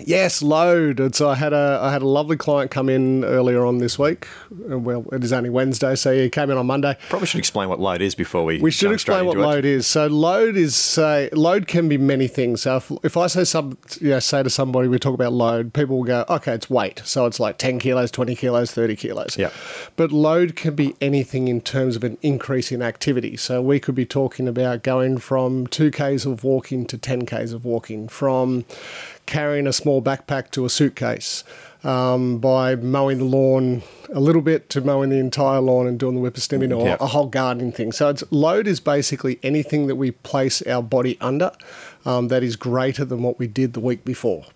Yes, load. And so I had a I had a lovely client come in earlier on this week. Uh, Well, it is only Wednesday, so he came in on Monday. Probably should explain what load is before we. We should explain what load is. So load is say load can be many things. So if, if I say some, you know, say to somebody we talk about load, people will go, okay, it's weight. So it's like ten kilos, twenty kilos, thirty kilos. Yeah. But load can be anything in terms of an increase in activity. So we could be talking about going from two k's of walking to ten k's of walking, from carrying a small backpack to a suitcase. Um, by mowing the lawn a little bit to mowing the entire lawn and doing the whippersnipping or Yeah. a whole gardening thing. So it's load is basically anything that we place our body under um, that is greater than what we did the week before.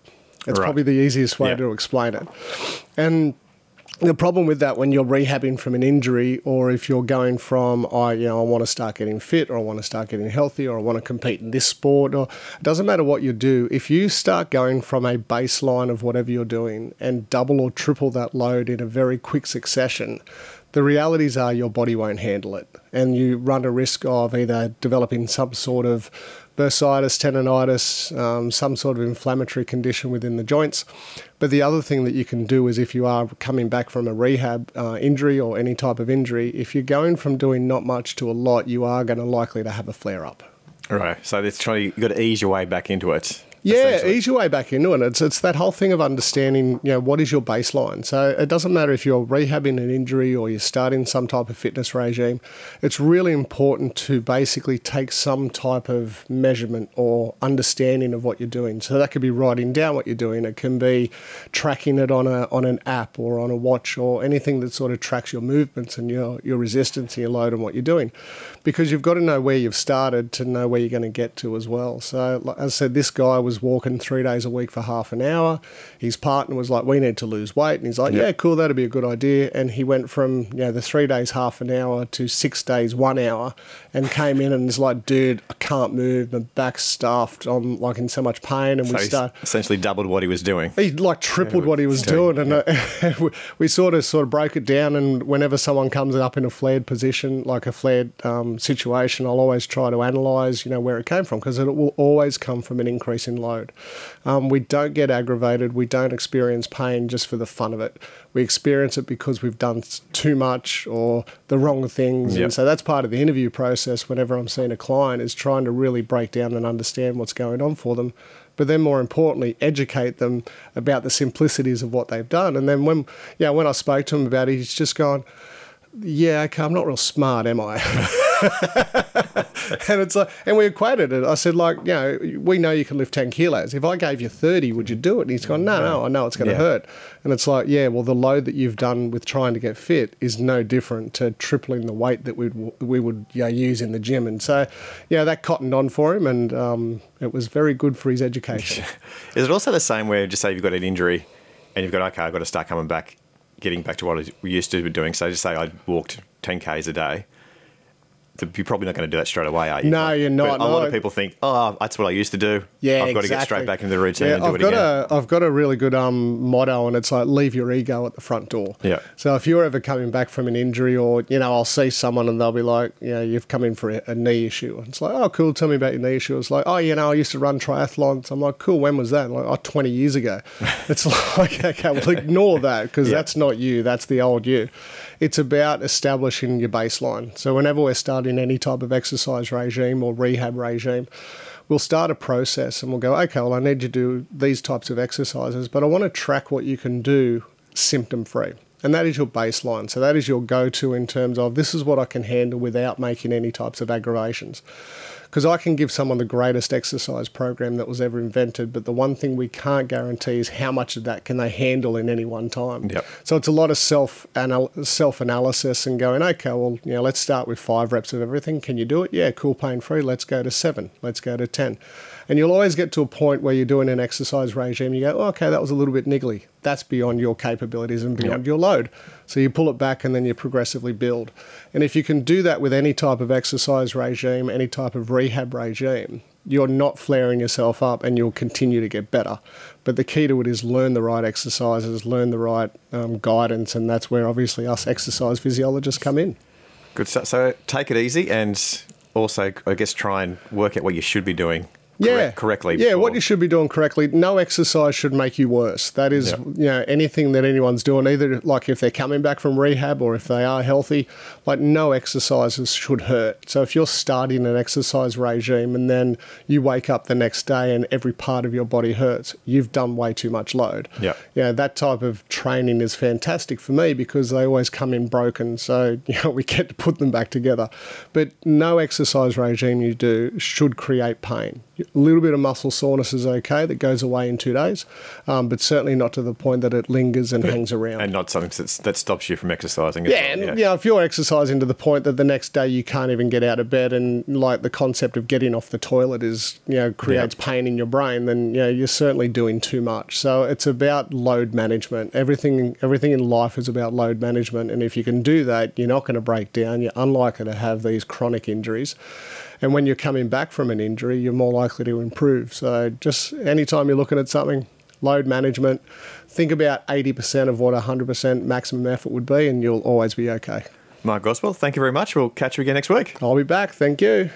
It's Right. probably the easiest way Yeah. to explain it. And the problem with that when you're rehabbing from an injury or if you're going from I you know I want to start getting fit or I want to start getting healthy or I want to compete in this sport or it doesn't matter what you do if you start going from a baseline of whatever you're doing and double or triple that load in a very quick succession the realities are your body won't handle it and you run a risk of either developing some sort of bursitis, tendonitis, um, some sort of inflammatory condition within the joints. But the other thing that you can do is if you are coming back from a rehab uh, injury or any type of injury, if you're going from doing not much to a lot, you are going to likely to have a flare up. Right. So it's trying. You got to ease your way back into it. Yeah, ease your way back into it. It's it's that whole thing of understanding, you know, what is your baseline. So it doesn't matter if you're rehabbing an injury or you're starting some type of fitness regime. It's really important to basically take some type of measurement or understanding of what you're doing. So that could be writing down what you're doing. It can be tracking it on a on an app or on a watch or anything that sort of tracks your movements and your your resistance and your load and what you're doing, because you've got to know where you've started to know where you're going to get to as well. So like as I said, this guy was walking three days a week for half an hour. His partner was like, "We need to lose weight," and he's like, Yeah. "Yeah, cool, that'd be a good idea." And he went from you know the three days half an hour to six days one hour, and came in and was like, "Dude, I can't move. My back's stuffed. I'm like in so much pain." And So we start essentially doubled what he was doing. he like tripled what he was doing, and uh, we- we sort of sort of broke it down. And whenever someone comes up in a flared position, like a flared um, situation, I'll always try to analyse, you know, where it came from because it will always come from an increase in load. Um, we don't get aggravated. We don't experience pain just for the fun of it. We experience it because we've done too much or the wrong things. Yep. And so that's part of the interview process. Whenever I'm seeing a client, is trying to really break down and understand what's going on for them but then more importantly, educate them about the simplicities of what they've done. And then when, yeah, when I spoke to him about it, he's just gone, yeah, okay, I'm not real smart, am I? and it's like, and we equated it. I said, like, you know, we know you can lift 10 kilos. If I gave you 30, would you do it? And he's gone, no, no, I know it's going to Yeah. hurt. And it's like, yeah, well, the load that you've done with trying to get fit is no different to tripling the weight that we'd, we would you know, use in the gym. And so, yeah, that cottoned on for him, and um, it was very good for his education. Is it also the same where just say you've got an injury and you've got okay, I've got to start coming back, getting back to what I we used to be doing. So just say I walked ten k's a day. You're probably not going to do that straight away, are you? No, you're not, But a lot of people think, oh, that's what I used to do. Yeah, I've got to get straight back into the routine Yeah, and do I've it got again. a I've got a really good um, motto, and it's like leave your ego at the front door. Yeah. So if you're ever coming back from an injury, or you know, I'll see someone and they'll be like, know, you've come in for a, a knee issue. And it's like, oh, cool. Tell me about your knee issue. It's like, oh, you know, I used to run triathlons. I'm like, cool. When was that? Like, oh, 20 years ago. It's like, okay, well, ignore that because Yeah. that's not you. That's the old you. It's about establishing your baseline. So whenever we're starting any type of exercise regime or rehab regime, we'll start a process and we'll go, okay, well, I need to do these types of exercises, but I want to track what you can do symptom free. And that is your baseline. So that is your go to in terms of this is what I can handle without making any types of aggravations. Because I can give someone the greatest exercise program that was ever invented, but the one thing we can't guarantee is how much of that can they handle in any one time. Yep. So it's a lot of self self analysis and going, okay, well, you know, let's start with five reps of everything. Can you do it? Yeah, cool, pain free. Let's go to seven. Let's go to ten. And you'll always get to a point where you're doing an exercise regime. You go, oh, okay, that was a little bit niggly. That's beyond your capabilities and beyond Yep. your load. So you pull it back and then you progressively build. And if you can do that with any type of exercise regime, any type of rehab regime, you're not flaring yourself up and you'll continue to get better. But the key to it is learn the right exercises, learn the right um, guidance, and that's where obviously us exercise physiologists come in. Good stuff. So take it easy and also, I guess, try and work out what you should be doing correct, correctly. Yeah, before. what you should be doing correctly. No exercise should make you worse. That is, Yeah. you know, anything that anyone's doing, either like if they're coming back from rehab or if they are healthy, like no exercises should hurt. So if you're starting an exercise regime and then you wake up the next day and every part of your body hurts, you've done way too much load. Yeah. Yeah, that type of training is fantastic for me because they always come in broken. So, you know, we get to put them back together. But no exercise regime you do should create pain. A little bit of muscle soreness is okay, that goes away in two days, um, but certainly not to the point that it lingers and hangs around. and not something that's, that stops you from exercising. Yeah, well, and you know, if you're exercising to the point that the next day you can't even get out of bed, and like the concept of getting off the toilet is, you know, creates pain in your brain, then you know you're certainly doing too much. So it's about load management. Everything, everything in life is about load management, and if you can do that, you're not going to break down. You're unlikely to have these chronic injuries. And when you're coming back from an injury, you're more likely to improve. So just anytime you're looking at something, load management, think about 80% of what 100% maximum effort would be, and you'll always be okay. Mark Goswell, thank you very much. We'll catch you again next week. I'll be back. Thank you.